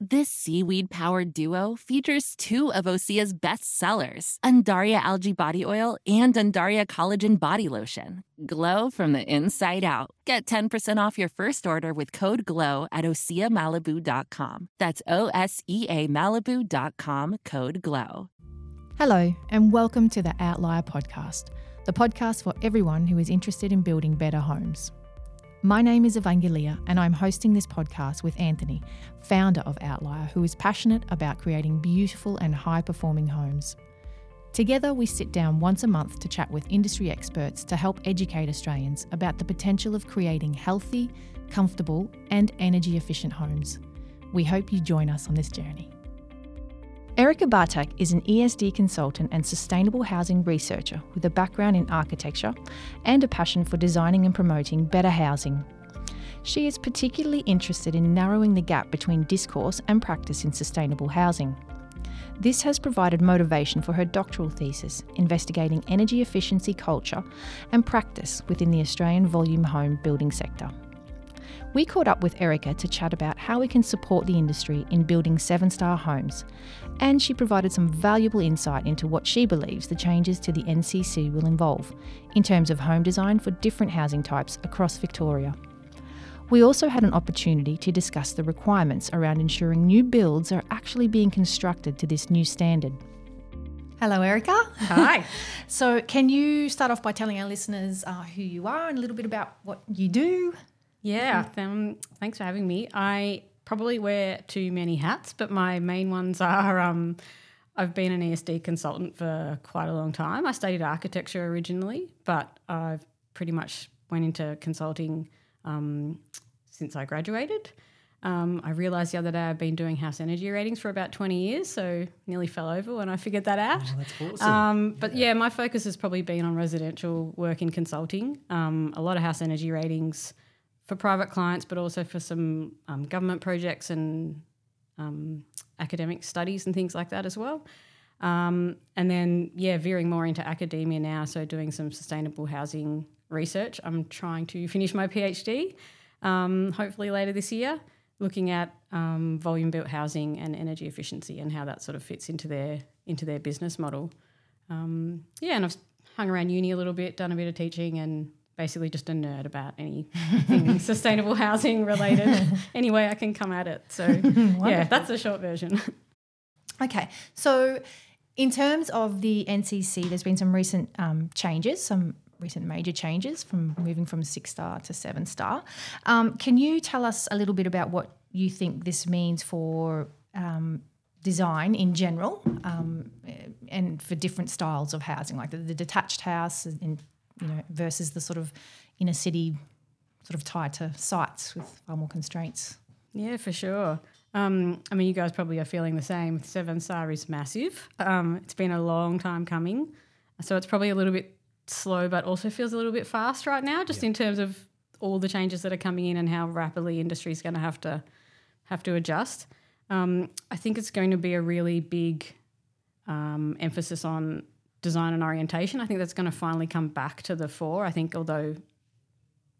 This seaweed powered duo features two of Osea's best sellers, Undaria Algae Body Oil and Undaria Collagen Body Lotion. Glow from the inside out. Get 10% off your first order with code GLOW at OseaMalibu.com. That's O S E A Malibu.com code GLOW. Hello, and welcome to the Outlier Podcast, the podcast for everyone who is interested in building better homes. My name is Evangelia, and I'm hosting this podcast with Anthony, founder of Outlier, who is passionate about creating beautiful and high performing homes. Together, we sit down once a month to chat with industry experts to help educate Australians about the potential of creating healthy, comfortable, and energy efficient homes. We hope you join us on this journey. Erika Bartak is an ESD consultant and sustainable housing researcher with a background in architecture and a passion for designing and promoting better housing. She is particularly interested in narrowing the gap between discourse and practice in sustainable housing. This has provided motivation for her doctoral thesis, investigating energy efficiency culture and practice within the Australian volume home building sector. We caught up with Erika to chat about how we can support the industry in building seven star homes, and she provided some valuable insight into what she believes the changes to the NCC will involve in terms of home design for different housing types across Victoria. We also had an opportunity to discuss the requirements around ensuring new builds are actually being constructed to this new standard. Hello, Erika. Hi. so, can you start off by telling our listeners uh, who you are and a little bit about what you do? Yeah, um, thanks for having me. I probably wear too many hats, but my main ones are um, I've been an ESD consultant for quite a long time. I studied architecture originally, but I've pretty much went into consulting um, since I graduated. Um, I realised the other day I've been doing house energy ratings for about 20 years, so nearly fell over when I figured that out. Oh, that's awesome. Um, but yeah. yeah. my focus has probably been on residential work in consulting. Um, a lot of house energy ratings for private clients, but also for some um, government projects and um, academic studies and things like that as well. Um, and then, yeah, veering more into academia now, so doing some sustainable housing research. I'm trying to finish my PhD, um, hopefully later this year, looking at um, volume built housing and energy efficiency and how that sort of fits into their into their business model. Um, yeah, and I've hung around uni a little bit, done a bit of teaching, and basically just a nerd about anything sustainable housing related. any way I can come at it. So yeah, that's the short version. Okay, so in terms of the NCC, there's been some recent um, changes, some recent major changes from moving from six star to seven star. Um, can you tell us a little bit about what you think this means for um, design in general um, and for different styles of housing, like the, the detached house and you know, versus the sort of inner city sort of tied to sites with far more constraints. Yeah, for sure. Um, I mean, you guys probably are feeling the same. Seven Star is massive. Um, it's been a long time coming, so it's probably a little bit slow, but also feels a little bit fast right now, just in terms of all the changes that are coming in and how rapidly industry is going to have to have to adjust. Um, I think it's going to be a really big um, emphasis on design and orientation. I think that's going to finally come back to the fore. I think although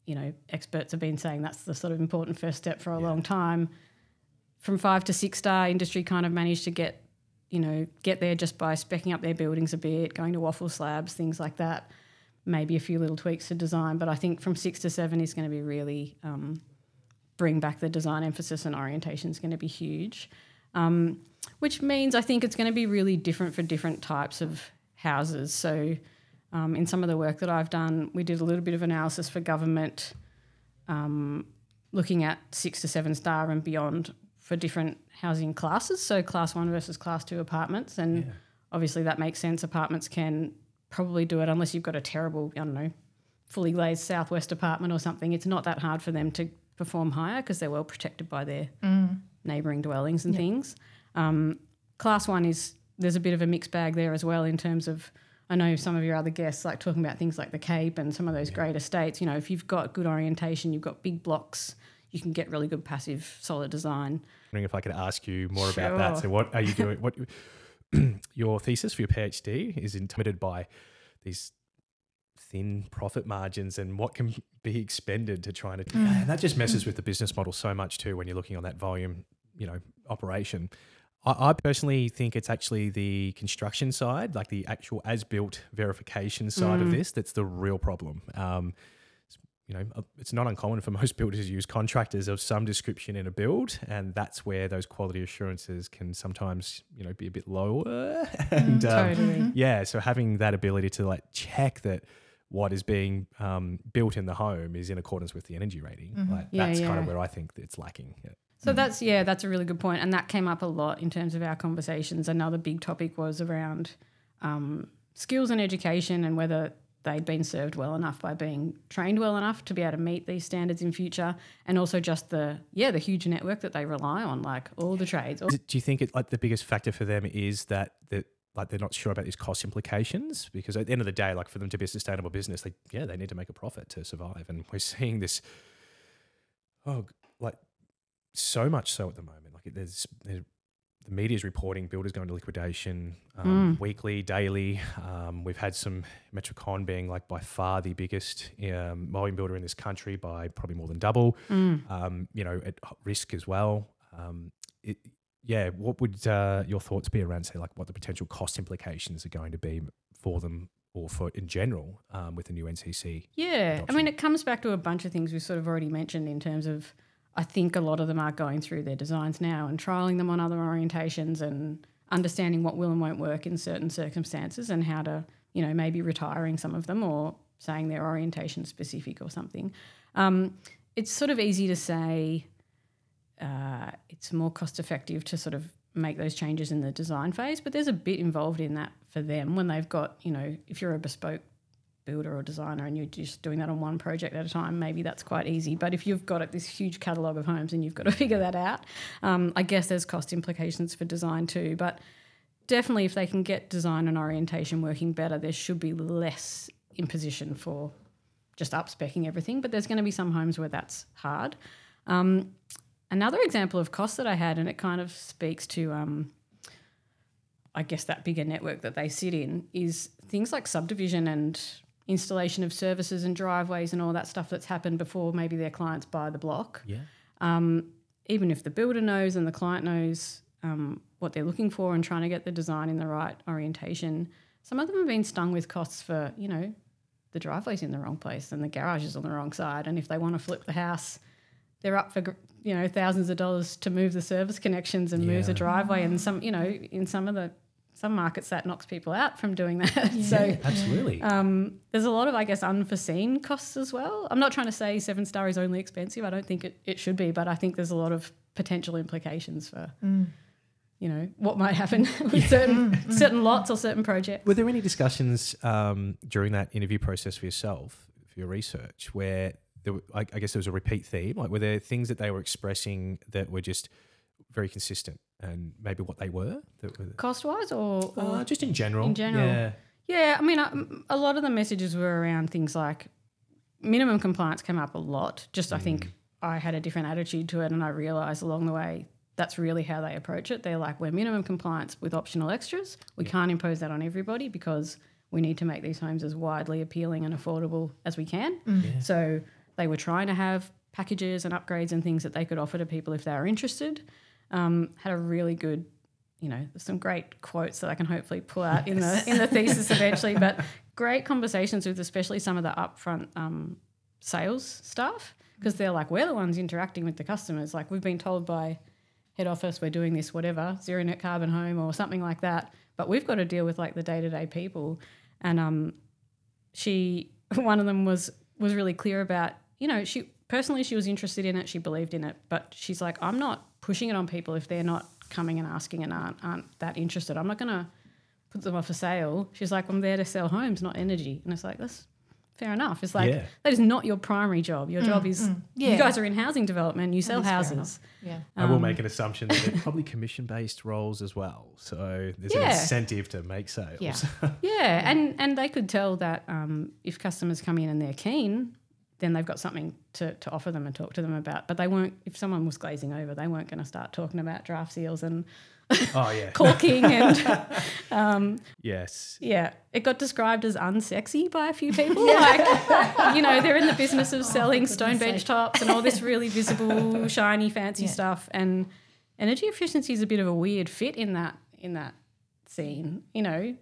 you know experts have been saying that's the sort of important first step for a yeah. long time, from five to six star industry kind of managed to get you know get there just by specking up their buildings a bit, going to waffle slabs, things like that. Maybe a few little tweaks to design, but I think from six to seven is going to be really um, bring back the design emphasis and orientation is going to be huge. Um, which means I think it's going to be really different for different types of houses. So, um, in some of the work that I've done, we did a little bit of analysis for government, um, looking at six to seven star and beyond for different housing classes. So, class one versus class two apartments. And yeah. obviously, that makes sense. Apartments can probably do it unless you've got a terrible, I don't know, fully glazed southwest apartment or something. It's not that hard for them to perform higher because they're well protected by their mm. neighbouring dwellings and yep. things. Um, class one is there's a bit of a mixed bag there as well in terms of I know some of your other guests like talking about things like the Cape and some of those yeah. great estates. You know, if you've got good orientation, you've got big blocks, you can get really good passive solar design. I'm wondering if I could ask you more sure. about that. So, what are you doing? what your thesis for your PhD is intimidated by these thin profit margins and what can be expended to try to mm. and that just messes mm. with the business model so much too when you're looking on that volume you know operation I, I personally think it's actually the construction side like the actual as built verification side of this that's the real problem um, you know, uh, it's not uncommon for most builders to use contractors of some description in a build, and that's where those quality assurances can sometimes, you know, be a bit lower. and um, Totally. yeah, so having that ability to like check that what is being um, built in the home is in accordance with the energy rating, like Yeah, that's kind of where I think it's lacking. So that's yeah, that's a really good point, and that came up a lot in terms of our conversations. Another big topic was around um, skills and education and whether they'd been served well enough by being trained well enough to be able to meet these standards in future, and also just the yeah the huge network that they rely on, like all the trades. Do you think it like the biggest factor for them is that that like they're not sure about these cost implications because at the end of the day, like for them to be a sustainable business, they yeah they need to make a profit to survive, and we're seeing this oh like so much so at the moment. Like there's, there's the media is reporting builders going to liquidation um, weekly, daily. Um, we've had some Metricon being like by far the biggest um, volume builder in this country by probably more than double. Um, you know, at risk as well. Um, it, yeah, what would uh, your thoughts be around, say, like what the potential cost implications are going to be for them or for in general um, with the new NCC? Yeah, I mean, it comes back to a bunch of things we've sort of already mentioned in terms of. I think a lot of them are going through their designs now and trialing them on other orientations and understanding what will and won't work in certain circumstances and how to, you know, maybe retiring some of them or saying they're orientation specific or something. Um, it's sort of easy to say uh, it's more cost effective to sort of make those changes in the design phase, but there's a bit involved in that for them when they've got, you know, if you're a bespoke builder or designer and you're just doing that on one project at a time, maybe that's quite easy. But if you've got this huge catalogue of homes and you've got to figure that out, um, I guess there's cost implications for design too. But definitely, if they can get design and orientation working better, there should be less imposition for just up specking everything. But there's going to be some homes where that's hard. Um, another example of cost that I had, and it kind of speaks to. Um, I guess that bigger network that they sit in is things like subdivision and installation of services and driveways and all that stuff that's happened before maybe their clients buy the block. Yeah. Um, even if the builder knows and the client knows um, what they're looking for and trying to get the design in the right orientation, some of them have been stung with costs for, you know, the driveway's in the wrong place and the garage is on the wrong side. And if they want to flip the house, they're up for, you know, thousands of dollars to move the service connections and move the driveway. And some, you know, in some of the, some markets that knocks people out from doing that. so Absolutely. um, there's a lot of, I guess, unforeseen costs as well. I'm not trying to say seven star is only expensive. I don't think it, it should be, but I think there's a lot of potential implications for, you know, what might happen with certain certain lots or certain projects. Were there any discussions um, during that interview process for yourself, for your research, where there were, I, I guess there was a repeat theme? Like, were there things that they were expressing that were just very consistent, and maybe what they were? That were Cost wise or, or uh, just in general. in general. Yeah. Yeah, I mean, I- a lot of the messages were around things like minimum compliance came up a lot. Just I think I had a different attitude to it, and I realised along the way that's really how they approach it. They're like, we're minimum compliance with optional extras. We can't impose that on everybody because we need to make these homes as widely appealing and affordable as we can. So they were trying to have packages and upgrades and things that they could offer to people if they are interested. Um, had a really good you know, some great quotes that I can hopefully pull out in the in the thesis eventually. But great conversations with especially some of the upfront um, sales staff because they're like, we're the ones interacting with the customers. Like we've been told by head office we're doing this whatever zero net carbon home or something like that, but we've got to deal with like the day to day people. And um, she one of them was was really clear about you know she personally she was interested in it. She believed in it. But she's like i'm not pushing it on people if they're not coming and asking and aren't, aren't that interested. I'm not going to put them off for sale. She's like i'm there to sell homes not energy. And it's like that's fair enough. It's like Yeah. that is not your primary job. Your job is Yeah. you guys are in housing development. You sell houses. Yeah. I will um, make an assumption that they're probably commission based roles as well. So there's an incentive to make sales. Yeah. Yeah, and and they could tell that um, if customers come in and they're keen, then they've got something to, to offer them and talk to them about. But they weren't, if someone was glazing over, they weren't going to start talking about draft seals and Oh yeah. caulking. and um, yes. yeah, it got described as unsexy by a few people. Like, you know, they're in the business of selling stone bench tops and all this really visible, shiny, fancy Yeah. stuff. And energy efficiency is a bit of a weird fit in that in that scene. You know,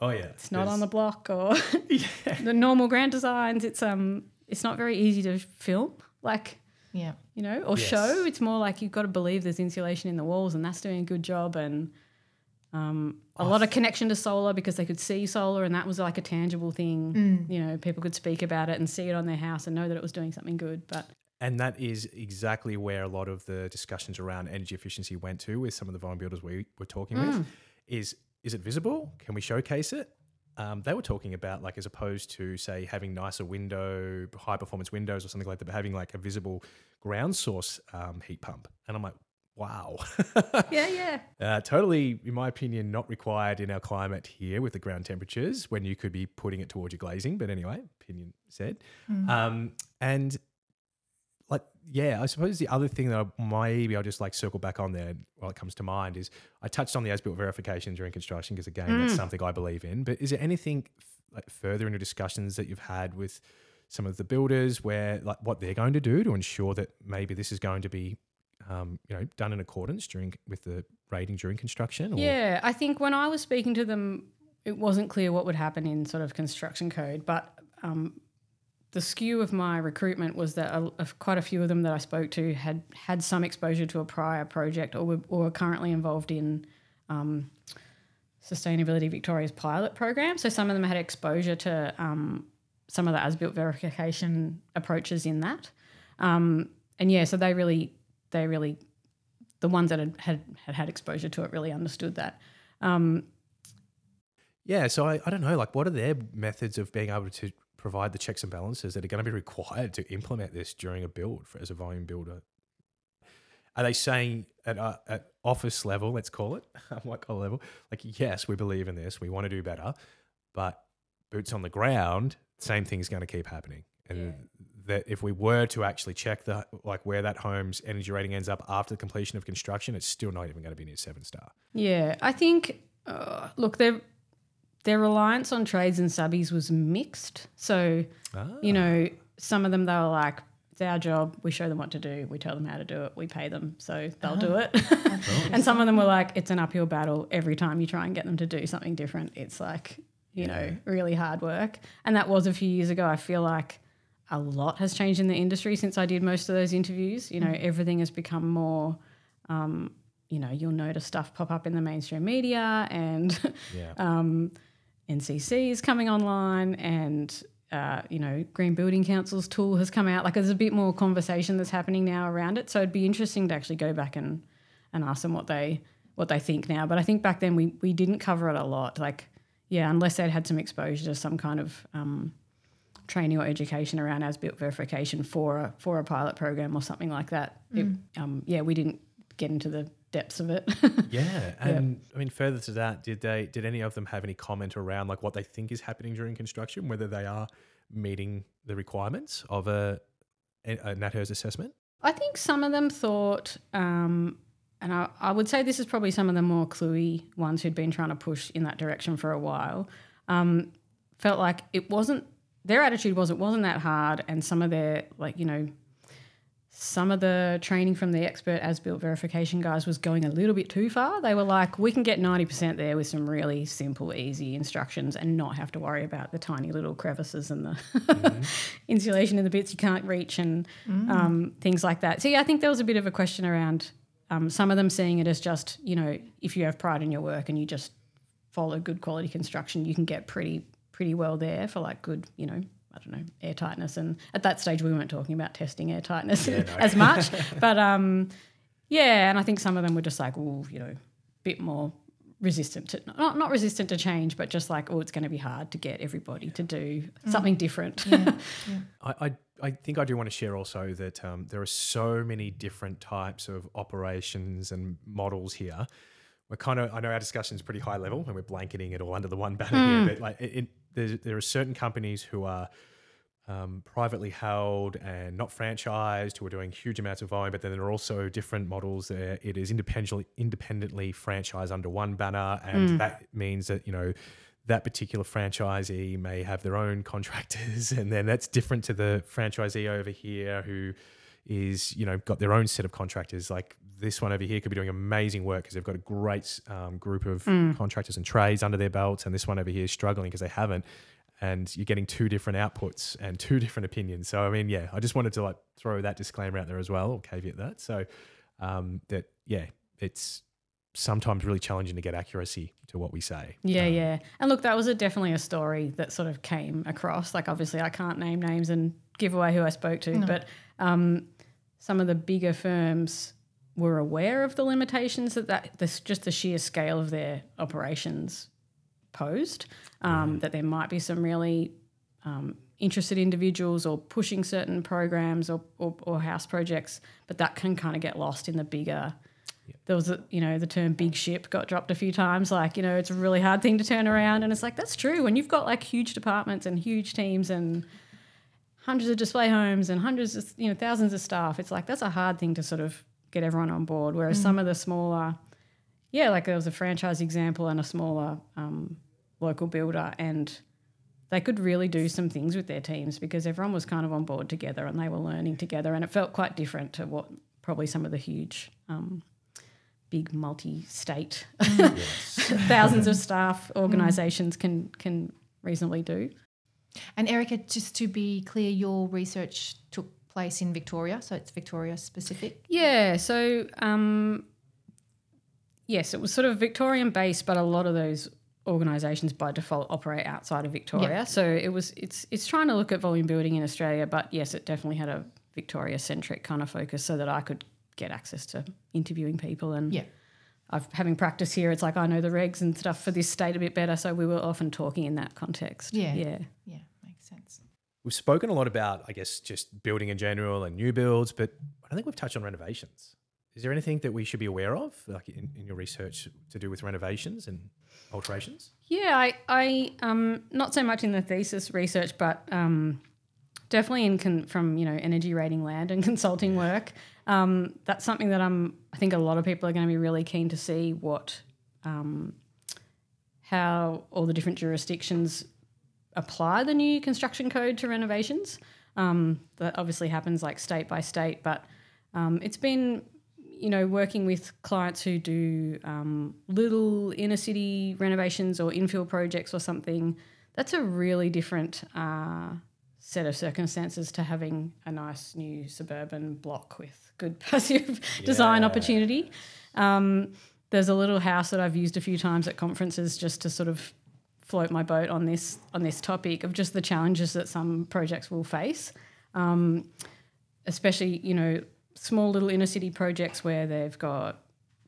Oh yeah. it's not on the block or the normal grand designs. It's um, it's not very easy to film. Like Yeah. you know, or Yes. show. It's more like you've got to believe there's insulation in the walls, and that's doing a good job. And um, a lot of connection to solar because they could see solar, and that was like a tangible thing. You know, people could speak about it and see it on their house and know that it was doing something good. But And that is exactly where a lot of the discussions around energy efficiency went to with some of the volume builders we were talking Mm. with. Is is it visible? Can we showcase it? Um, they were talking about like as opposed to say having nicer window, high performance windows or something like that, but having like a visible ground source um, heat pump. And I'm like, wow, yeah, yeah, uh, totally, in my opinion, not required in our climate here with the ground temperatures when you could be putting it towards your glazing. But anyway, opinion said. Um, and yeah, I suppose the other thing that I, maybe I'll just like circle back on there while it comes to mind is I touched on the as built verification during construction because again, that's something I believe in. But is there anything f- like further in your discussions that you've had with some of the builders where like what they're going to do to ensure that maybe this is going to be um, you know done in accordance during with the rating during construction? Or, yeah. I think when I was speaking to them, it wasn't clear what would happen in sort of construction code, but um, the skew of my recruitment was that a, a- quite a few of them that I spoke to had had some exposure to a prior project or were, or were currently involved in um, Sustainability Victoria's pilot program. So some of them had exposure to um, some of the as-built verification approaches in that, um, and yeah, so they really, they really, the ones that had had, had, had exposure to it really understood that. Um, Yeah, so I, I don't know, like what are their methods of being able to provide the checks and balances that are going to be required to implement this during a build for, as a volume builder? Are they saying at, uh, at office level, let's call it, white collar level, like, yes, we believe in this, we want to do better, but boots on the ground, same thing's going to keep happening. And that if we were to actually check the like where that home's energy rating ends up after the completion of construction, it's still not even going to be near seven star. Yeah, I think uh, look, their their reliance on trades and subbies was mixed. So you know, some of them they were like, "It's our job. We show them what to do. We tell them how to do it. We pay them, so they'll do it." and some of them were like, "It's an uphill battle every time you try and get them to do something different. It's like you know, really hard work." And that was a few years ago. I feel like a lot has changed in the industry since I did most of those interviews. You know, everything has become more um, you know, you'll notice stuff pop up in the mainstream media and Yeah. um, NCC is coming online and, uh, you know, Green Building Council's tool has come out. Like there's a bit more conversation that's happening now around it. So it'd be interesting to actually go back and, and ask them what they what they think now. But I think back then we, we didn't cover it a lot. Like, yeah, unless they'd had some exposure to some kind of um, training or education around as built verification for a for a pilot program or something like that. It, um, yeah, we didn't get into the depths of it. Yeah, and I mean, further to that, did they did any of them have any comment around like what they think is happening during construction, whether they are meeting the requirements of a a, a NatHERS assessment? I think some of them thought, um, and I, I would say this is probably some of the more cluey ones who'd been trying to push in that direction for a while, um, felt like it wasn't, their attitude was it wasn't that hard. And some of their, like, you know, some of the training from the expert as built verification guys was going a little bit too far. They were like, we can get 90% there with some really simple, easy instructions and not have to worry about the tiny little crevices and the insulation in the bits you can't reach and um, things like that. So, yeah, I think there was a bit of a question around um, some of them seeing it as just, you know, if you have pride in your work and you just follow good quality construction, you can get pretty, pretty well there for like good, you know, I don't know, air tightness. And at that stage, we weren't talking about testing air tightness as much. but um, yeah, and I think some of them were just like, oh, you know, a bit more resistant to not not resistant to change, but just like, oh, it's going to be hard to get everybody to do something different. I, I I think I do want to share also that um, there are so many different types of operations and models here. We're kind of I know our discussion is pretty high level and we're blanketing it all under the one banner here, but like it, it, there, there are certain companies who are um, privately held and not franchised who are doing huge amounts of volume, but then there are also different models there. It is independently independently franchised under one banner, and that means that you know that particular franchisee may have their own contractors, and then that's different to the franchisee over here who is you know got their own set of contractors. Like this one over here could be doing amazing work because they've got a great um, group of contractors and trades under their belts, and this one over here is struggling because they haven't. And you're getting two different outputs and two different opinions. So I mean, yeah, I just wanted to like throw that disclaimer out there as well, or caveat that. So um, that yeah, it's sometimes really challenging to get accuracy to what we say. Yeah, yeah. And look, that was a, definitely a story that sort of came across. Like, obviously, I can't name names and give away who I spoke to, but um, some of the bigger firms were aware of the limitations that, that this just the sheer scale of their operations posed. Um, That there might be some really um, interested individuals or pushing certain programs or, or, or house projects, but that can kind of get lost in the bigger. There was, a, you know, the term "big ship" got dropped a few times. Like, you know, it's a really hard thing to turn around, and it's like that's true. When you've got like huge departments and huge teams and hundreds of display homes and hundreds of, you know, thousands of staff, it's like that's a hard thing to sort of get everyone on board. Whereas some of the smaller, yeah, like there was a franchise example and a smaller um, local builder, and they could really do some things with their teams because everyone was kind of on board together and they were learning together, and it felt quite different to what probably some of the huge, um, big multi-state, thousands of staff organisations can can reasonably do. And Erika, just to be clear, your research took place in Victoria, so it's Victoria specific. Yeah, so um, yes, it was sort of Victorian based, but a lot of those organisations by default operate outside of Victoria. So it was it's it's trying to look at volume building in Australia, but yes, it definitely had a Victoria centric kind of focus, so that I could get access to interviewing people and Yeah. I've having practice here. It's like I know the regs and stuff for this state a bit better, so we were often talking in that context. Yeah. yeah. Yeah, makes sense. We've spoken a lot about, I guess, just building in general and new builds, but I don't think we've touched on renovations. Is there anything that we should be aware of, like in, in your research, to do with renovations and alterations? Yeah, I, I um, not so much in the thesis research, but um, definitely in con- from you know energy rating land and consulting work. Um, that's something that I'm. I think a lot of people are going to be really keen to see what, um, how all the different jurisdictions apply the new construction code to renovations. Um, that obviously happens like state by state, but um, it's been you know, working with clients who do um, little inner city renovations or infill projects or something, that's a really different uh, set of circumstances to having a nice new suburban block with good passive design opportunity. Um, there's a little house that I've used a few times at conferences just to sort of float my boat on this on this topic of just the challenges that some projects will face, um, especially you know small little inner city projects where they've got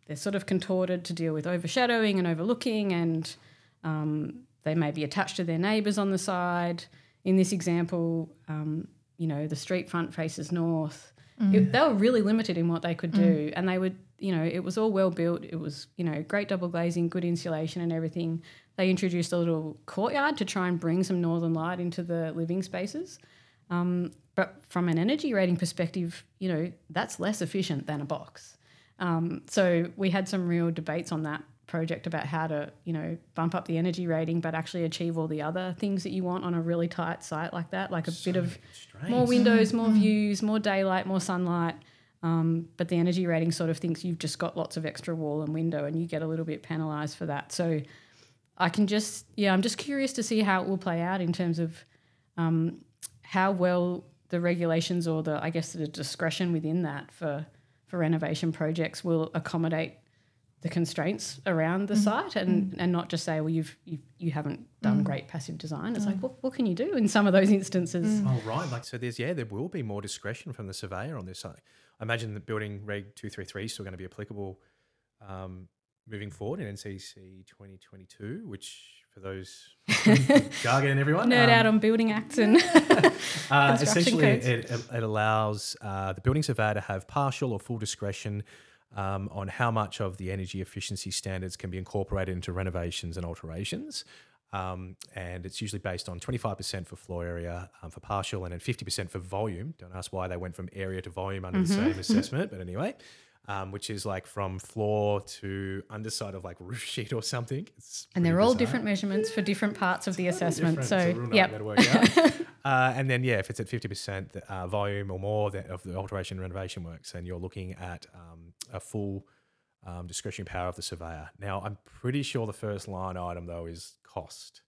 they're sort of contorted to deal with overshadowing and overlooking, and um, they may be attached to their neighbours on the side. In this example, um, you know the street front faces north. It, they were really limited in what they could do, and they would, you know, it was all well built. It was, you know, great double glazing, good insulation, and everything. They introduced a little courtyard to try and bring some northern light into the living spaces. Um, but from an energy rating perspective, you know, that's less efficient than a box. Um, so we had some real debates on that project about how to, you know, bump up the energy rating, but actually achieve all the other things that you want on a really tight site like that, like a bit of more windows, more views, more daylight, more sunlight. Um, but the energy rating sort of thinks you've just got lots of extra wall and window, and you get a little bit penalised for that. So I can just, yeah, I'm just curious to see how it will play out in terms of um, how well the regulations or the I guess the discretion within that for for renovation projects will accommodate the constraints around the site and and not just say well you've, you've you haven't done great passive design it's like what, what can you do in some of those instances Oh, right. Like, so there's, yeah, there will be more discretion from the surveyor on this. I I imagine that building reg 233 is still going to be applicable um, moving forward in NCC 2022, which for those jargon and everyone. nerd um, out on building acts and Uh, construction essentially, codes. it, it, it allows uh, the building surveyor to have partial or full discretion um, on how much of the energy efficiency standards can be incorporated into renovations and alterations. Um, and it's usually based on 25% for floor area um, for partial and then 50% for volume. Don't ask why they went from area to volume under the same assessment, but anyway, um, which is like from floor to underside of like roof sheet or something. It's And they're all different measurements for different parts of the assessment. Different, So, yeah. gonna work out. uh, and then, yeah, if it's at 50% uh, volume or more of the alteration and renovation works, then you're looking at um, a full um, discretionary power of the surveyor. Now, I'm pretty sure the first line item, though, is cost.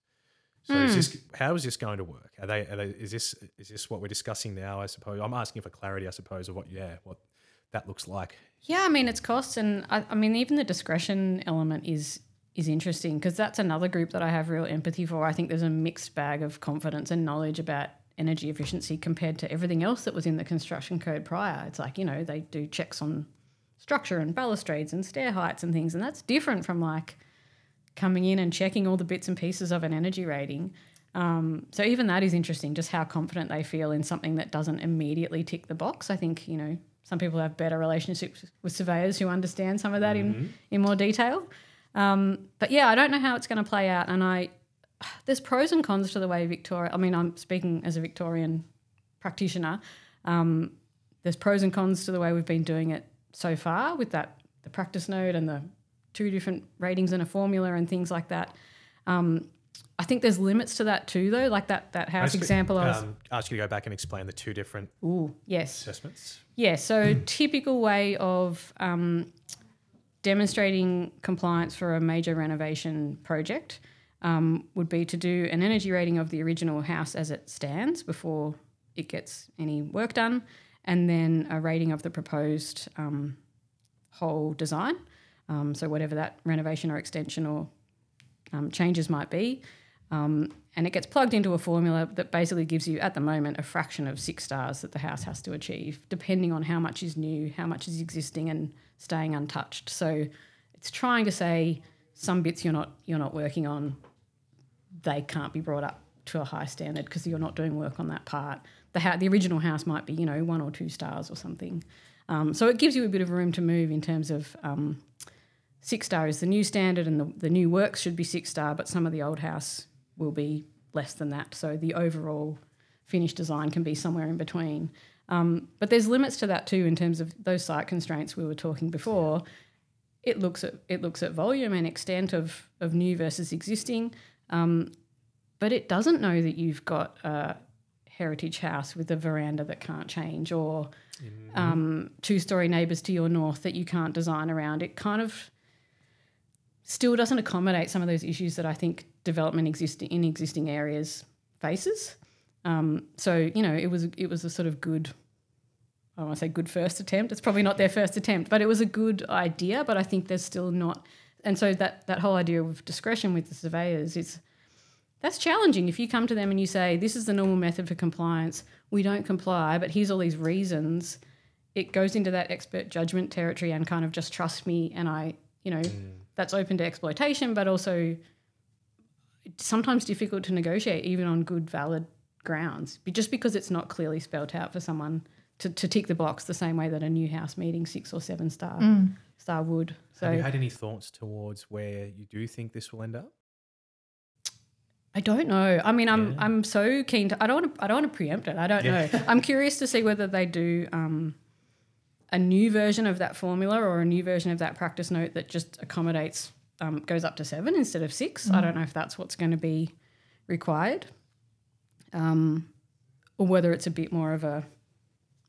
So is this, how is this going to work? Are they, are they, is this is this what we're discussing now? I suppose I'm asking for clarity. I suppose of what yeah what that looks like. Yeah, I mean it's costs, and I, I mean even the discretion element is is interesting because that's another group that I have real empathy for. I think there's a mixed bag of confidence and knowledge about energy efficiency compared to everything else that was in the construction code prior. It's like you know they do checks on structure and balustrades and stair heights and things, and that's different from like coming in and checking all the bits and pieces of an energy rating. Um, so even that is interesting, just how confident they feel in something that doesn't immediately tick the box. I think you know some people have better relationships with surveyors who understand some of that in in more detail. Um, but yeah, I don't know how it's going to play out, and I there's pros and cons to the way Victoria. I mean, I'm speaking as a Victorian practitioner. Um, there's pros and cons to the way we've been doing it so far with that the practice note and the two different ratings and a formula and things like that. Um, I think there's limits to that too, though. Like that that house example I was. um, ask you to go back and explain the two different ooh, yes. assessments. Yeah, so typical way of um, demonstrating compliance for a major renovation project um, would be to do an energy rating of the original house as it stands before it gets any work done, and then a rating of the proposed um, whole design. Um, so whatever that renovation or extension or um, changes might be. Um, and it gets plugged into a formula that basically gives you, at the moment, a fraction of six stars that the house has to achieve, depending on how much is new, how much is existing, and staying untouched. So it's trying to say some bits you're not you're not working on, they can't be brought up to a high standard because you're not doing work on that part. The ha- the original house might be you know one or two stars or something. Um, so it gives you a bit of room to move in terms of um, six star is the new standard and the, the new works should be six star, but some of the old house will be less than that. So the overall finished design can be somewhere in between. Um, but there's limits to that too in terms of those site constraints we were talking before. It looks at it looks at volume and extent of of new versus existing, um, but it doesn't know that you've got a heritage house with a veranda that can't change or um, two story neighbours to your north that you can't design around. It kind of still doesn't accommodate some of those issues that I think development existing in existing areas faces. Um, so you know, it was it was a sort of good. I don't want to say good first attempt. It's probably not their first attempt, but it was a good idea. But I think there's still not, and so that that whole idea of discretion with the surveyors is that's challenging. If you come to them and you say this is the normal method for compliance, we don't comply, but here's all these reasons. It goes into that expert judgment territory and kind of just trust me, and I, you know, mm. that's open to exploitation, but also sometimes difficult to negotiate even on good valid grounds Be- just because it's not clearly spelt out for someone to, to tick the box the same way that a new house meeting six or seven star mm. star would so Have you had any thoughts towards where you do think this will end up? I don't know. I mean, I'm Yeah. I'm so keen to. I don't want to. I don't want to preempt it. I don't know. I'm curious to see whether they do um, a new version of that formula or a new version of that practice note that just accommodates um, goes up to seven instead of 6 I don't know if that's what's going to be required, um, or whether it's a bit more of a.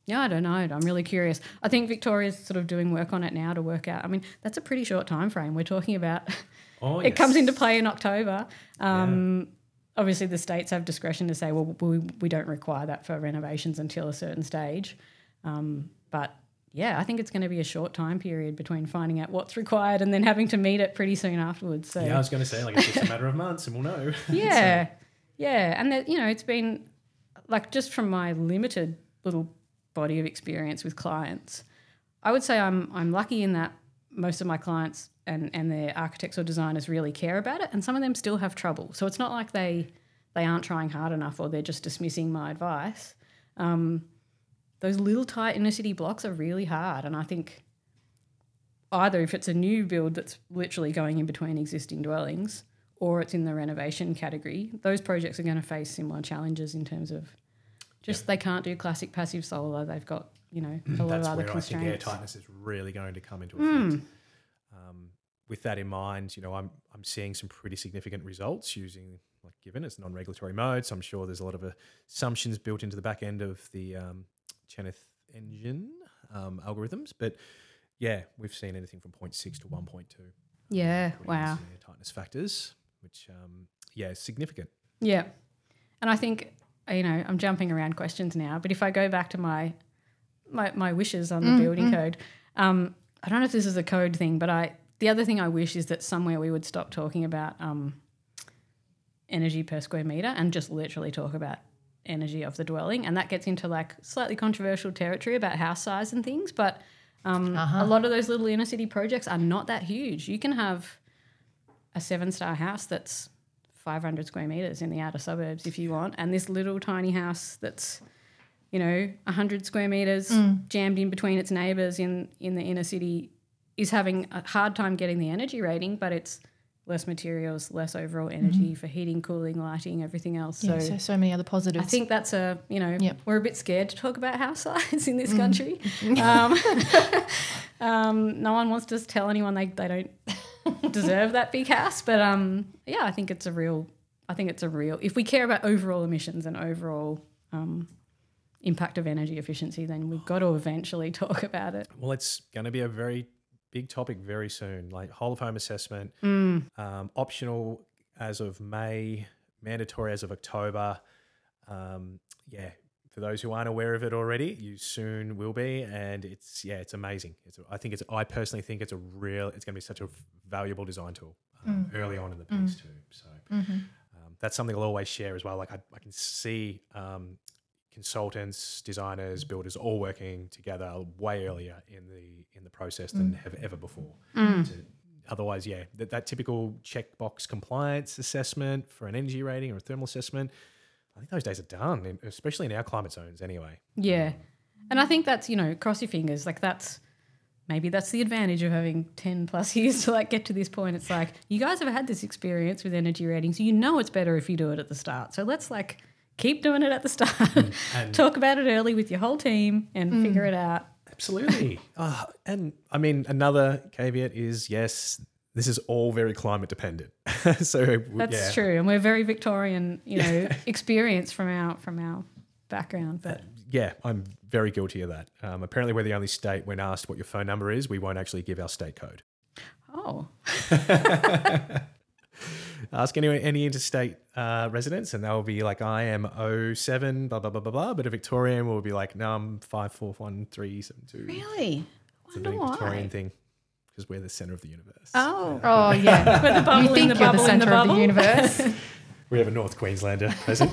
Yeah, I don't know. I'm really curious. I think Victoria's sort of doing work on it now to work out. I mean, that's a pretty short time frame. We're talking about. Oh, it comes into play in October. Um, Obviously, the states have discretion to say, well, we, we don't require that for renovations until a certain stage. Um, but yeah, I think it's going to be a short time period between finding out what's required and then having to meet it pretty soon afterwards. So Yeah, I was going to say like it's just a matter of months, and we'll know. yeah, yeah, and that you know, it's been like just from my limited little body of experience with clients, I would say I'm I'm lucky in that most of my clients and and their architects or designers really care about it, and some of them still have trouble. So it's not like they they aren't trying hard enough or they're just dismissing my advice. Um, those little tight inner city blocks are really hard, and I think either if it's a new build that's literally going in between existing dwellings or it's in the renovation category, those projects are going to face similar challenges in terms of just they can't do classic passive solar. They've got you know a lot That's of other where I think air tightness is really going to come into Hmm. effect. Um, with that in mind, you know, I'm I'm seeing some pretty significant results using like given it's non-regulatory mode. So I'm sure there's a lot of assumptions built into the back end of the um, Chenath engine um, algorithms, but yeah, we've seen anything from 0.6 to 1.2. Yeah, Pretty wow. tightness factors, which um, yeah, is significant. Yeah. And I think, you know, I'm jumping around questions now, but if I go back to my my, my wishes on the Mm, building code, um, I don't know if this is a code thing, but I the other thing I wish is that somewhere we would stop talking about um, energy per square meter and just literally talk about energy of the dwelling. And that gets into like slightly controversial territory about house size and things. But um, Uh-huh. a lot of those little inner city projects are not that huge. You can have a seven star house that's 500 square meters in the outer suburbs if you want, and this little tiny house that's, you know, 100 square meters Mm. jammed in between its neighbors in, in the inner city is having a hard time getting the energy rating, but it's less materials, less overall energy for heating, cooling, lighting, everything else. Mm-hmm. Yeah, so so, so many other positives. I think that's a you know Yep. we're a bit scared to talk about house size in this Mm. country. um, um, no one wants to tell anyone they, they don't deserve that big house, but um, yeah, I think it's a real. I think it's a real. If we care about overall emissions and overall um, impact of energy efficiency, then we've got to eventually talk about it. Well, it's going to be a very big topic very soon, like whole of home assessment, Mm. um, optional as of May, mandatory as of October. Um, yeah, for those who aren't aware of it already, you soon will be, and it's yeah, it's amazing. It's I think it's I personally think it's a real it's going to be such a valuable design tool um, early on in the piece too. So um, that's something I'll always share as well. Like I, I can see um, consultants, designers, mm. builders all working together way earlier in the in the process than mm. have ever before. Mm. To- otherwise, yeah, that, that typical checkbox compliance assessment for an energy rating or a thermal assessment, I think those days are done, especially in our climate zones anyway. Yeah. And I think that's, you know, cross your fingers. Like that's maybe that's the advantage of having 10 plus years to like get to this point. It's like you guys have had this experience with energy ratings. You know it's better if you do it at the start. So let's like keep doing it at the start. and- Talk about it early with your whole team and figure it out. Absolutely. uh, and I mean, another caveat is yes, this is all very climate dependent. so w- That's yeah, true. And we're very Victorian, you know, experience from our from our background. But Yeah, I'm very guilty of that. Um, apparently, we're the only state when asked what your phone number is, we won't actually give our state code. oh. Ask any any interstate uh, residents, and they'll be like, "I am 07, blah blah blah blah blah." But a Victorian will be like, "No, I'm five four one three seven two. Really? It's a Wonder very why. Victorian thing because we're the center of the universe. Oh. oh yeah, With the bubble you think the you're the bubble the center of the universe? We have a North Queenslander present.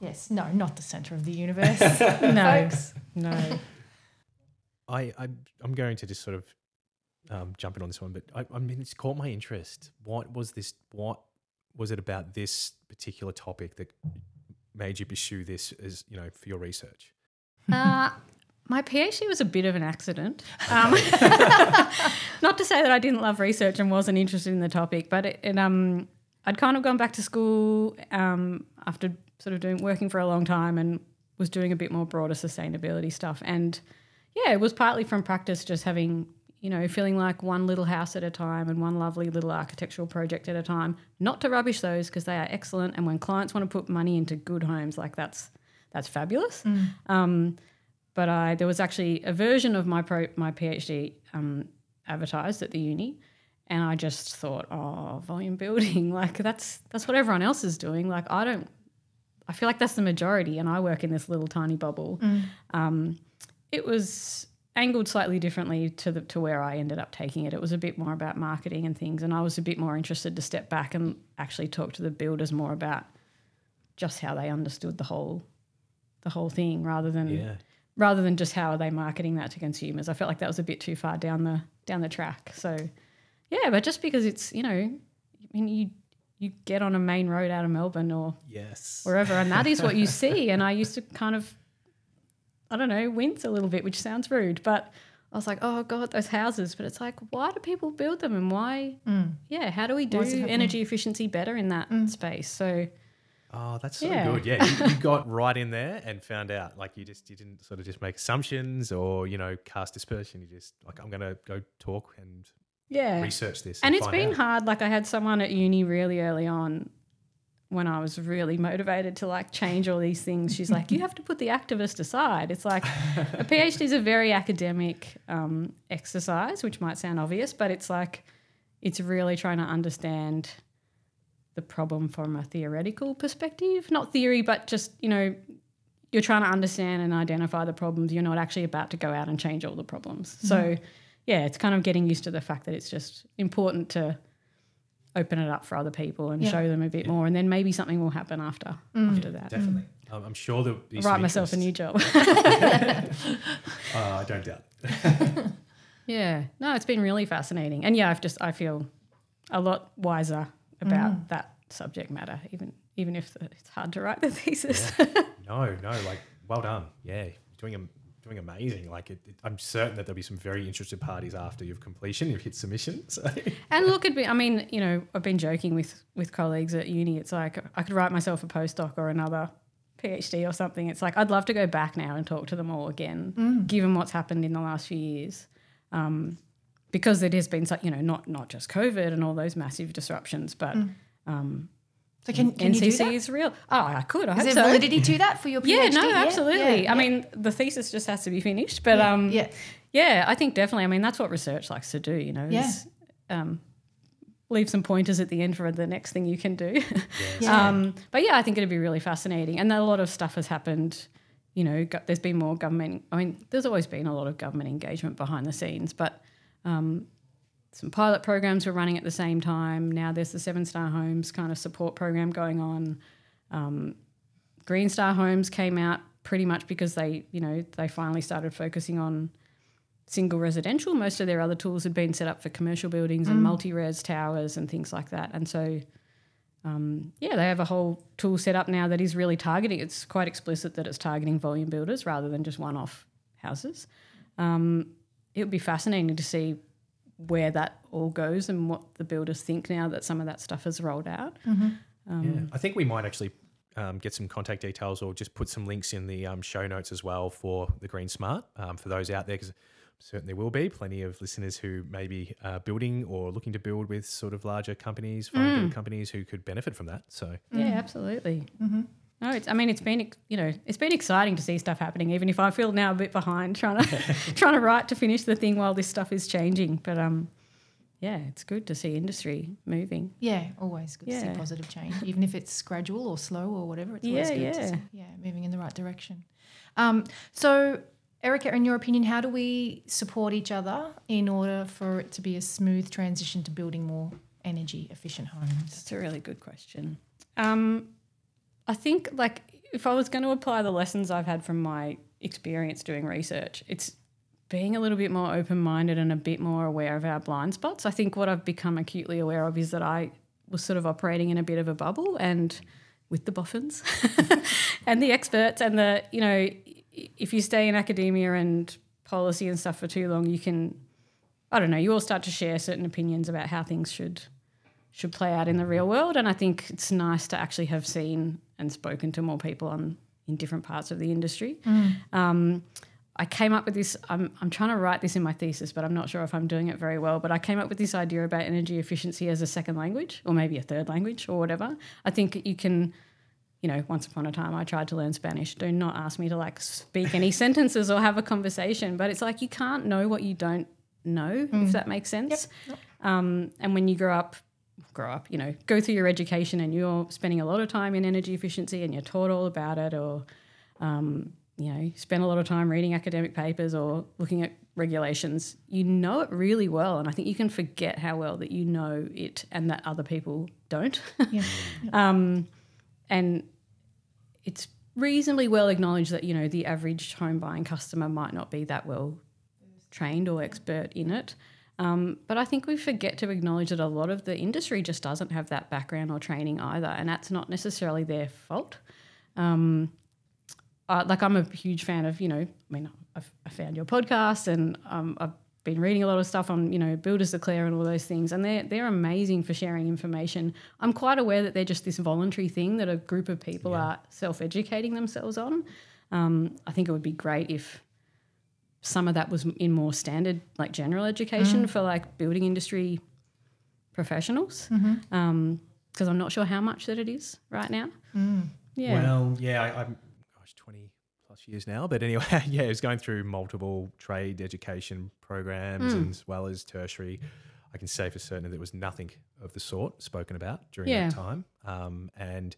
yes, no, not the center of the universe. no. Folks. No. I, I I'm going to just sort of um, jump in on this one, but I, I mean, it's caught my interest. What was this? What was it about this particular topic that made you pursue this as you know for your research? Uh, my PhD was a bit of an accident. Um, not to say that I didn't love research and wasn't interested in the topic, but it, it, um, I'd kind of gone back to school um, after sort of doing working for a long time and was doing a bit more broader sustainability stuff. And yeah, it was partly from practice, just having you know feeling like one little house at a time and one lovely little architectural project at a time. Not to rubbish those because they are excellent, and when clients want to put money into good homes, like that's that's fabulous. Um, but I there was actually a version of my pro, my PhD um, advertised at the uni, and I just thought, oh, volume building, like that's that's what everyone else is doing. Like I don't, I feel like that's the majority, and I work in this little tiny bubble. Um, it was angled slightly differently to the to where I ended up taking it. It was a bit more about marketing and things, and I was a bit more interested to step back and actually talk to the builders more about just how they understood the whole the whole thing rather than Yeah. rather than just how are they marketing that to consumers. I felt like that was a bit too far down the down the track. So yeah, but just because it's you know, I mean you you get on a main road out of Melbourne or Yes. wherever, and that is what you see. And I used to kind of, I don't know, wince a little bit, which sounds rude, but I was like, oh god, those houses. But it's like, why do people build them, and why? Yeah, how do we do Mm. is it happening? energy efficiency better in that Mm. space? So Oh, that's so Yeah. good. Yeah, you, you got right in there and found out. Like you just you didn't sort of just make assumptions or you know cast dispersion. You just like I'm gonna go talk and yeah, research this. and it's been out. hard. Like I had someone at uni really early on. When I was really motivated to like change all these things, she's like, "You have to put the activist aside." It's like a PhD is a very academic um, exercise, which might sound obvious, but it's like it's really trying to understand the problem from a theoretical perspective. Not theory, but just, you know, you're trying to understand and identify the problems. You're not actually about to go out and change all the problems. So, yeah, it's kind of getting used to the fact that it's just important to open it up for other people and Yeah. show them a bit more. And then maybe something will happen after after that. definitely. Um, I'm sure there'll be I'll some Write myself a new job. Uh, I don't doubt. Yeah. No, it's been really fascinating. And yeah, I've just I feel a lot wiser about that subject matter, even even if the, it's hard to write the thesis. No, no, like well done. Yeah, you're doing am- doing amazing. Like it, it- I'm certain that there'll be some very interested parties after your completion. You've hit submission. So and look at me I mean, you know, I've been joking with with colleagues at uni. It's like I could write myself a postdoc or another PhD or something. It's like I'd love to go back now and talk to them all again, given what's happened in the last few years. Um, because it has been, so, you know, not not just COVID and all those massive disruptions, but um, So can, can you do NCC that? is real. Oh, I could. I Is hope there so. validity to that for your PhD? Yeah, no, absolutely. yeah, I mean, the thesis just has to be finished, but um, yeah. yeah, I think definitely. I mean, that's what research likes to do. You know, Yeah. is, um, leave some pointers at the end for the next thing you can do. Yeah. um, but yeah, I think it'd be really fascinating, and a lot of stuff has happened. You know, go, there's been more government. I mean, there's always been a lot of government engagement behind the scenes, but um, some pilot programs were running at the same time. Now there's the Seven Star Homes kind of support program going on. Um, Green Star Homes came out pretty much because they, you know, they finally started focusing on single residential. Most of their other tools had been set up for commercial buildings and multi-res towers and things like that. And so, um, yeah, they have a whole tool set up now that is really targeting. It's quite explicit that it's targeting volume builders rather than just one-off houses. Um, it would be fascinating to see where that all goes and what the builders think now that some of that stuff has rolled out. yeah, I think we might actually um, get some contact details or just put some links in the um, show notes as well for the Green Star um, for those out there because certainly will be plenty of listeners who may be uh, building or looking to build with sort of larger companies, foreign builder companies who could benefit from that. So Yeah, absolutely. No, it's. I mean, it's been you know, it's been exciting to see stuff happening. Even if I feel now a bit behind trying to trying to write to finish the thing while this stuff is changing. But um, yeah, it's good to see industry moving. Yeah, always good to see positive change, even if it's gradual or slow or whatever. It's always Yeah, good to yeah. see, yeah, moving in the right direction. Um, so, Erika, in your opinion, how do we support each other in order for it to be a smooth transition to building more energy efficient homes? It's a really good question. Um, I think like if I was going to apply the lessons I've had from my experience doing research, it's being a little bit more open minded and a bit more aware of our blind spots. I think what I've become acutely aware of is that I was sort of operating in a bit of a bubble and with the boffins and the experts and the, you know, if you stay in academia and policy and stuff for too long, you can, I don't know, you all start to share certain opinions about how things should should play out in the real world. And I think it's nice to actually have seen and spoken to more people on in different parts of the industry. Um, I came up with this. I'm, I'm trying to write this in my thesis, but I'm not sure if I'm doing it very well. But I came up with this idea about energy efficiency as a second language, or maybe a third language, or whatever. I think you can, you know, once upon a time I tried to learn Spanish. Do not ask me to like speak any sentences or have a conversation. But it's like you can't know what you don't know, if that makes sense. Um, and when you grow up grow up, you know, go through your education and you're spending a lot of time in energy efficiency and you're taught all about it, or, um, you know, spend a lot of time reading academic papers or looking at regulations, you know it really well. And I think you can forget how well that you know it and that other people don't. Yeah. um, and it's reasonably well acknowledged that, you know, the average home buying customer might not be that well trained or expert in it. Um, but I think we forget to acknowledge that a lot of the industry just doesn't have that background or training either, and that's not necessarily their fault. Um, uh, like I'm a huge fan of, you know, I mean, I've, I found your podcast and um, I've been reading a lot of stuff on, you know, Builders Declare and all those things, and they're they're amazing for sharing information. I'm quite aware that they're just this voluntary thing that a group of people are self educating themselves on. Um, I think it would be great if some of that was in more standard, like general education for like building industry professionals. Because I'm not sure how much that it is right now. Yeah. Well, yeah, I, I'm gosh, twenty plus years now. But anyway, yeah, it was going through multiple trade education programs Hmm. as well as tertiary. I can say for certain that there was nothing of the sort spoken about during Yeah. that time. Um, and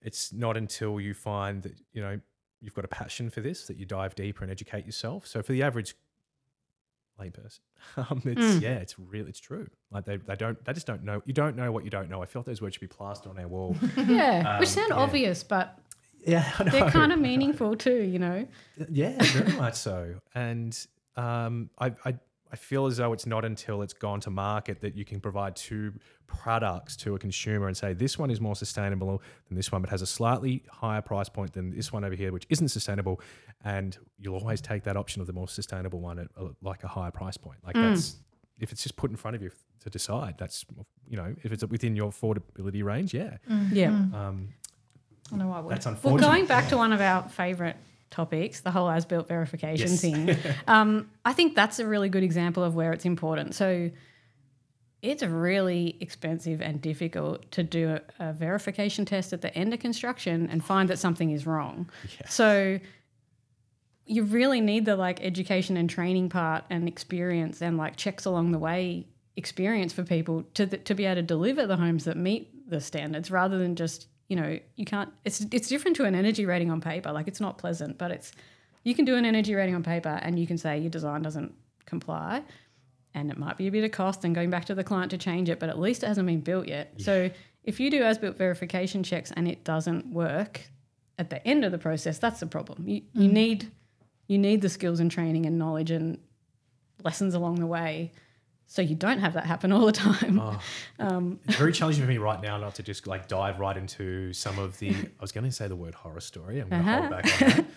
it's not until you find that you know you've got a passion for this that you dive deeper and educate yourself. So for the average layperson, um, it's Hmm. yeah, it's real, it's true. Like they, they don't, they just don't know. You don't know what you don't know. I feel like those words should be plastered on our wall. yeah. Which Um, sound yeah. obvious, but yeah, they're kind of meaningful too, you know? Yeah, very much so. And um, I, I, I feel as though it's not until it's gone to market that you can provide two products to a consumer and say this one is more sustainable than this one, but has a slightly higher price point than this one over here, which isn't sustainable. And you'll always take that option of the more sustainable one at uh, like a higher price point. Like that's if it's just put in front of you to decide. That's you know if it's within your affordability range, yeah. Yeah. Um, I know I would. that's Well, going back to one of our favourite topics, the whole as built verification Yes. thing, um, I think that's a really good example of where it's important. So it's really expensive and difficult to do a, a verification test at the end of construction and find that something is wrong. So you really need the like education and training part and experience and like checks along the way experience for people to th- to be able to deliver the homes that meet the standards rather than just you know you can't it's it's different to an energy rating on paper. Like it's not pleasant but it's you can do an energy rating on paper and you can say your design doesn't comply. And it might be a bit of cost and going back to the client to change it but at least it hasn't been built yet. So if you do as built verification checks and it doesn't work at the end of the process that's the problem. You, you mm. need you need the skills and training and knowledge and lessons along the way so you don't have that happen all the time It's very challenging for me right now not to just like dive right into some of the. I was going to say the word horror story. I'm going to hold back on that.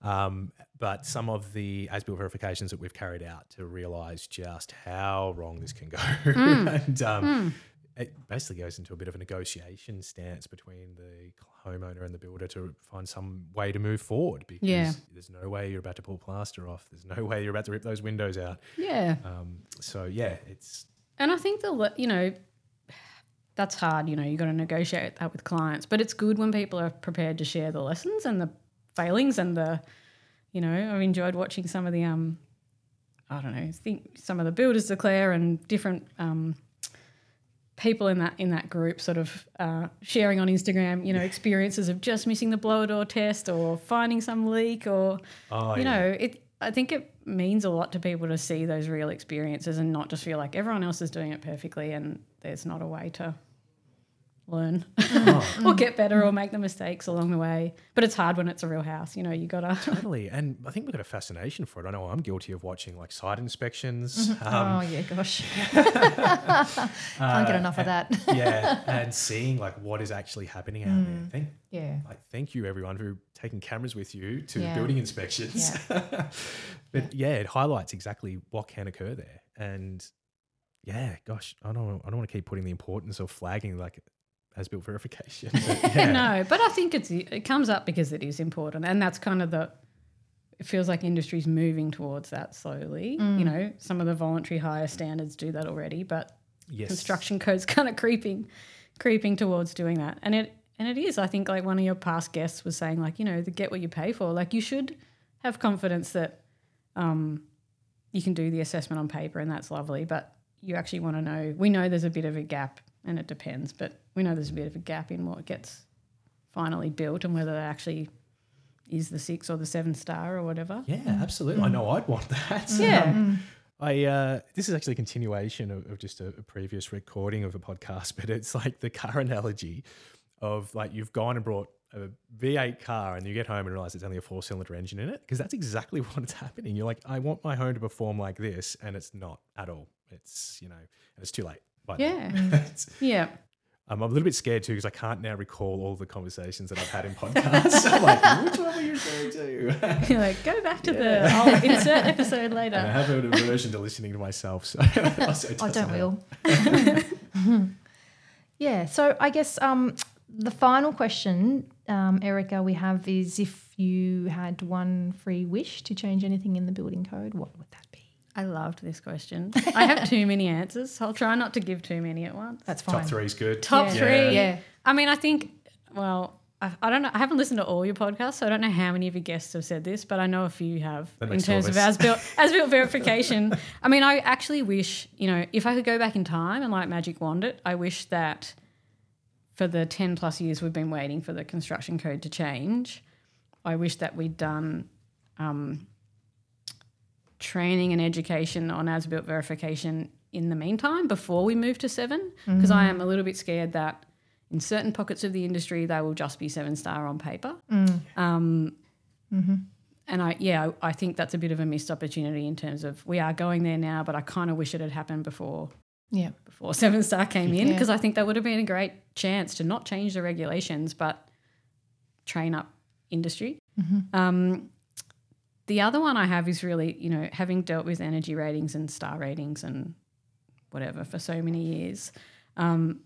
Um, but some of the as built verifications that we've carried out to realize just how wrong this can go. and um, it basically goes into a bit of a negotiation stance between the homeowner and the builder to find some way to move forward because Yeah. there's no way you're about to pull plaster off. There's no way you're about to rip those windows out. yeah Um, so, yeah, it's And I think the you know that's hard. You know, you got to negotiate that with clients, but it's good when people are prepared to share the lessons and the failings and the you know. I've enjoyed watching some of the um I don't know, I think some of the builders declare and different um people in that in that group sort of uh, sharing on Instagram, you know, experiences of just missing the blower door test or finding some leak or oh, you yeah. know, it. I think it means a lot to people to see those real experiences and not just feel like everyone else is doing it perfectly and there's not a way to learn oh. or get better or make the mistakes along the way. But it's hard when it's a real house. You know, you gotta. Totally. And I think we've got a fascination for it. I know I'm guilty of watching like site inspections. Mm-hmm. Um, oh Um, yeah, gosh, uh, can't get enough of that. yeah. And seeing like what is actually happening out there. Mm. Thank, yeah, like, thank you everyone for taking cameras with you to Yeah. building inspections. but yeah, it highlights exactly what can occur there. And yeah, gosh, I don't, I don't want to keep putting the importance of flagging like as built verification. But yeah. no, but I think it's it comes up because it is important, and that's kind of the. It feels like industry's moving towards that slowly. You know, some of the voluntary higher standards do that already, but Yes. construction code's kind of creeping creeping towards doing that and it and it is i think like one of your past guests was saying like you know the get what you pay for like you should have confidence that um, you can do the assessment on paper and that's lovely but you actually want to know we know there's a bit of a gap and it depends but we know there's a bit of a gap in what gets finally built and whether that actually is the six or the seven star or whatever Yeah, absolutely. I know I'd want that. Yeah. Um, I uh, this is actually a continuation of, of just a, a previous recording of a podcast, but it's like the car analogy of like you've gone and brought a V8 car and you get home and realize it's only a four cylinder engine in it because that's exactly what's happening. You're like, I want my home to perform like this, and it's not at all. It's you know, and it's too late. Yeah. Yeah Um, I'm a little bit scared too because I can't now recall all the conversations that I've had in podcasts. I'm like, which one were you referring to? You're like, go back to the I'll insert episode And I have an aversion to listening to myself. So Oh, doesn't don't we all? yeah. So I guess um, the final question, um, Erika, we have is if you had one free wish to change anything in the building code, what would that be? I loved this question. I have too many answers. I'll try not to give too many at once. That's fine. Top three is good. Top Yeah. three. Yeah. I mean, I think, well, I, I don't know. I haven't listened to all your podcasts, so I don't know how many of your guests have said this, but I know a few have The in terms of of as built as built verification. I mean, I actually wish, you know, if I could go back in time and like magic wand it, I wish that for the 10 plus years we've been waiting for the construction code to change, I wish that we'd done um, training and education on as built verification in the meantime before we move to seven, because I am a little bit scared that in certain pockets of the industry they will just be seven star on paper. Um, And I, yeah, I I think that's a bit of a missed opportunity in terms of we are going there now, but I kind of wish it had happened before Yeah. before Seven Star came in Yeah. because I think that would have been a great chance to not change the regulations but train up industry. Um, the other one I have is really, you know, having dealt with energy ratings and star ratings and whatever for so many years, um,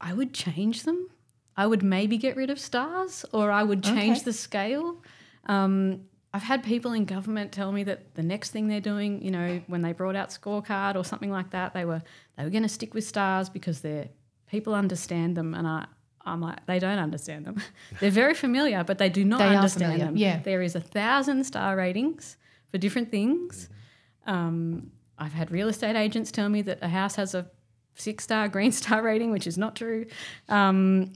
I would change them. I would maybe get rid of stars or I would change Okay. the scale. Um, I've had people in government tell me that the next thing they're doing, you know, when they brought out scorecard or something like that, they were they were going to stick with stars because they're people understand them, and I I'm like they don't understand them. they're very familiar, but they do not They understand them. yeah. there is a thousand star ratings for different things. Um, I've had real estate agents tell me that a house has a six star green star rating, which is not true. Um,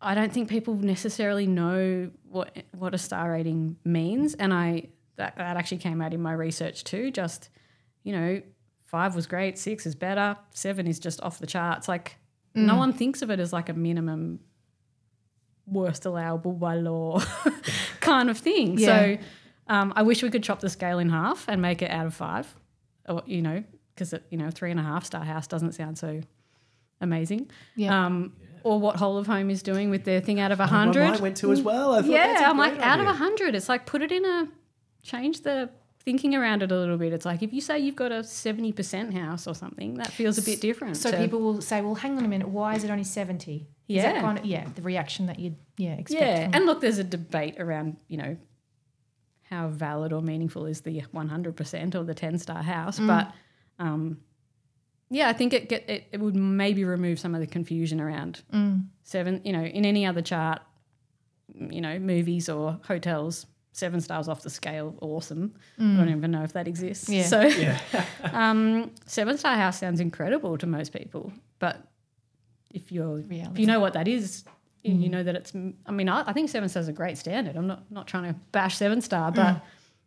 I don't think people necessarily know what what a star rating means, and I that, that actually came out in my research too. Just you know, five was great, six is better, seven is just off the charts. Like no one thinks of it as like a minimum worst allowable by law kind of thing. Yeah. So um, I wish we could chop the scale in half and make it out of five, or you know, because you know, three and a half star house doesn't sound so amazing. Yeah. Um, Or what Whole of Home is doing with their thing out of a Oh, hundred. mind went to as well. I thought Yeah, that's a I'm like great out of a hundred. It's like put it in a change the thinking around it a little bit. It's like if you say you've got a seventy percent house or something, that feels a bit different. So to- people will say, "Well, hang on a minute. Why is it only 70? Is that Yeah. kind of yeah, the reaction that you'd yeah expect. yeah, and look, there's a debate around you know how valid or meaningful is the one hundred percent or the ten star house, Mm. but um, yeah, I think it get it, it would maybe remove some of the confusion around Mm. seven. You know, in any other chart, you know, movies or hotels, seven stars off the scale, awesome. I don't even know if that exists. Mm. Yeah. So, um, seven star house sounds incredible to most people, but if you're if you know what that is, you you know that it's. I mean, I, I think seven stars is a great standard. I'm not not trying to bash seven star, but.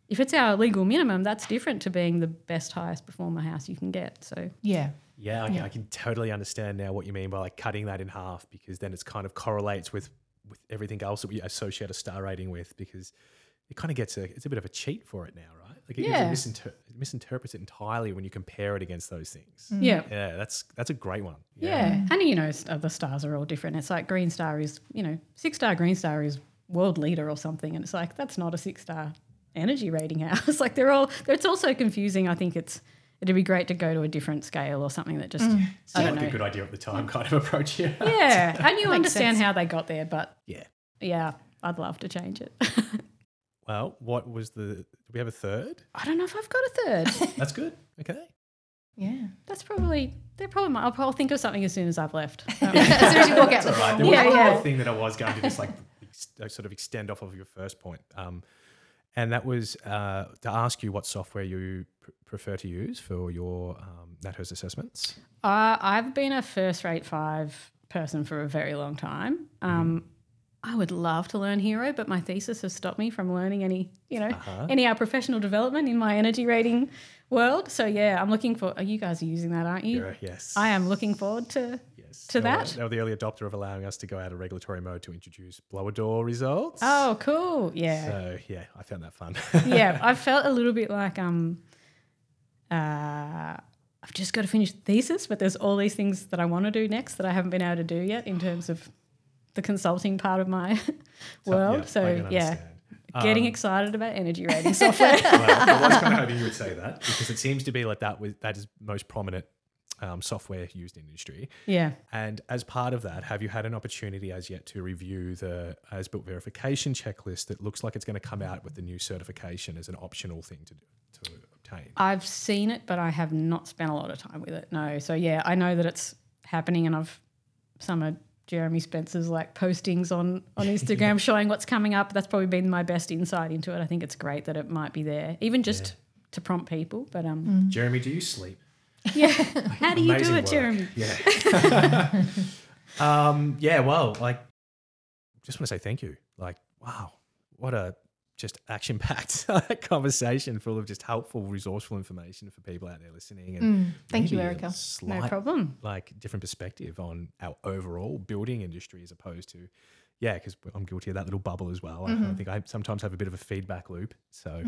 If it's our legal minimum, that's different to being the best, highest performer house you can get. So yeah, Yeah, I, Yeah. I can totally understand now what you mean by like cutting that in half because then it's kind of correlates with with everything else that we associate a star rating with because it kind of gets a it's a bit of a cheat for it now, right? Like it, Yeah. a misinter- it misinterprets it entirely when you compare it against those things. Mm. yeah, Yeah, that's that's a great one. Yeah. And you know, the stars are all different. It's like Green Star is, you know, six star Green Star is world leader or something. And it's like, that's not a six star energy rating house. like they're all, it's also confusing. I think it's, it'd be great to go to a different scale or something that just, mm. I Seemed don't like know. a good idea at the time kind of approach here. Yeah. And you understand sense. how they got there, but Yeah. yeah, I'd love to change it. Well, what was the do we have a third? I don't know if I've got a third. That's good. Okay. yeah. That's probably, they're probably, my, I'll probably think of something as soon as I've left. Um, as soon as you walk out the All right. door. There was Yeah, one more thing that I was going to just like uh, sort of extend off of your first point, um, and that was uh, to ask you what software you pr- prefer to use for your um, NatHERS assessments. Uh, I've been a FirstRate5 person for a very long time. Um, I would love to learn Hero, but my thesis has stopped me from learning any, you know, any uh, professional development in my energy rating world. So yeah, I'm looking for. Are you guys are using that, aren't you? You're yes. I am looking forward to. Yes. to were- that. They were the early adopter of allowing us to go out of regulatory mode to introduce blower door results. Oh, cool! Yeah, So yeah, I found that fun. yeah. I felt a little bit like um, uh, I've just got to finish the thesis, but there's all these things that I want to do next that I haven't been able to do yet in terms of the consulting part of my world. yeah, So yeah, getting Um, excited about energy rating software. well, I was kind of hoping you would say that because it seems to be like that. With that is most prominent um, software used in industry. yeah. And as part of that, have you had an opportunity as yet to review the as built verification checklist that looks like it's going to come out with the new certification as an optional thing to to obtain? I've seen it, but I have not spent a lot of time with it. No. So yeah, I know that it's happening, and I've some of Jeremy Spencer's like postings on on Instagram showing what's coming up. That's probably been my best insight into it. I think it's great that it might be there, even just to prompt people. But um, Jeremy, do you sleep? yeah, how do you do it, work. Jeremy? Yeah. um, yeah, well, like, just want to say thank you. Like, wow, what a just action packed conversation full of just helpful, resourceful information for people out there listening. And Mm, thank you, Erika. No problem. like, different perspective on our overall building industry as opposed to, yeah, because I'm guilty of that little bubble as well. I- I, Mm-hmm. think I sometimes have a bit of a feedback loop. So,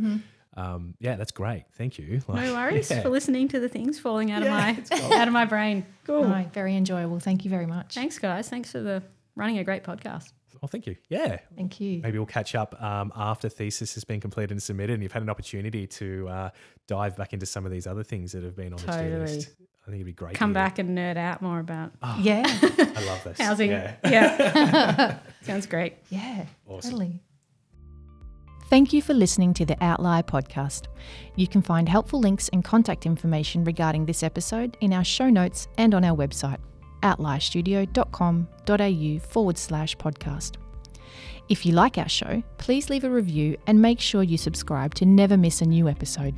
um, yeah, that's great. Thank you. No worries yeah. for listening to the things falling out Yeah, of my cool. out of my brain. Cool. No, very enjoyable. Thank you very much. Thanks, guys. Thanks for the running a great podcast. Oh, thank you. Yeah, Thank you. Maybe we'll catch up um, after thesis has been completed and submitted, and you've had an opportunity to uh, dive back into some of these other things that have been on the to-do list. I think it'd be great. to Come hear. back and nerd out more about Yeah, I love this. housing. Yeah. Yeah. Sounds great. yeah, Awesome. totally. Thank you for listening to the Outlier podcast. You can find helpful links and contact information regarding this episode in our show notes and on our website, outlierstudio.com.au forward slash podcast. If you like our show, please leave a review and make sure you subscribe to never miss a new episode.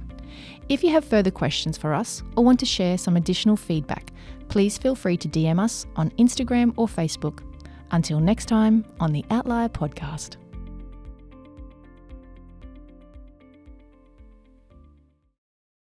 If you have further questions for us or want to share some additional feedback, please feel free to DM us on Instagram or Facebook. Until next time on the Outlier Podcast.